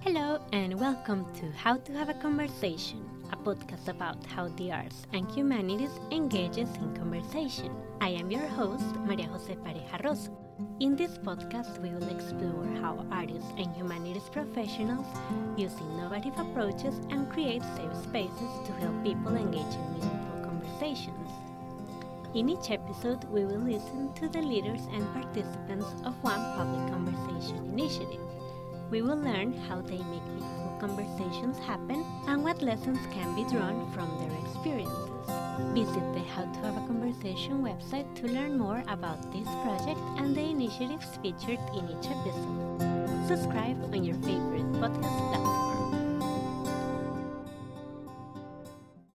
Hello, and welcome to How to Have a Conversation, a podcast about how the arts and humanities engages in conversation. I am your host, Maria Jose Pareja Rosso. In this podcast, we will explore how artists and humanities professionals use innovative approaches and create safe spaces to help people engage in meaningful conversations. In each episode, we will listen to the leaders and participants of one public conversation initiative. We will learn how they make meaningful conversations happen and what lessons can be drawn from their experiences. Visit the How to Have a Conversation website to learn more about this project and the initiatives featured in each episode. Subscribe on your favorite podcast platform.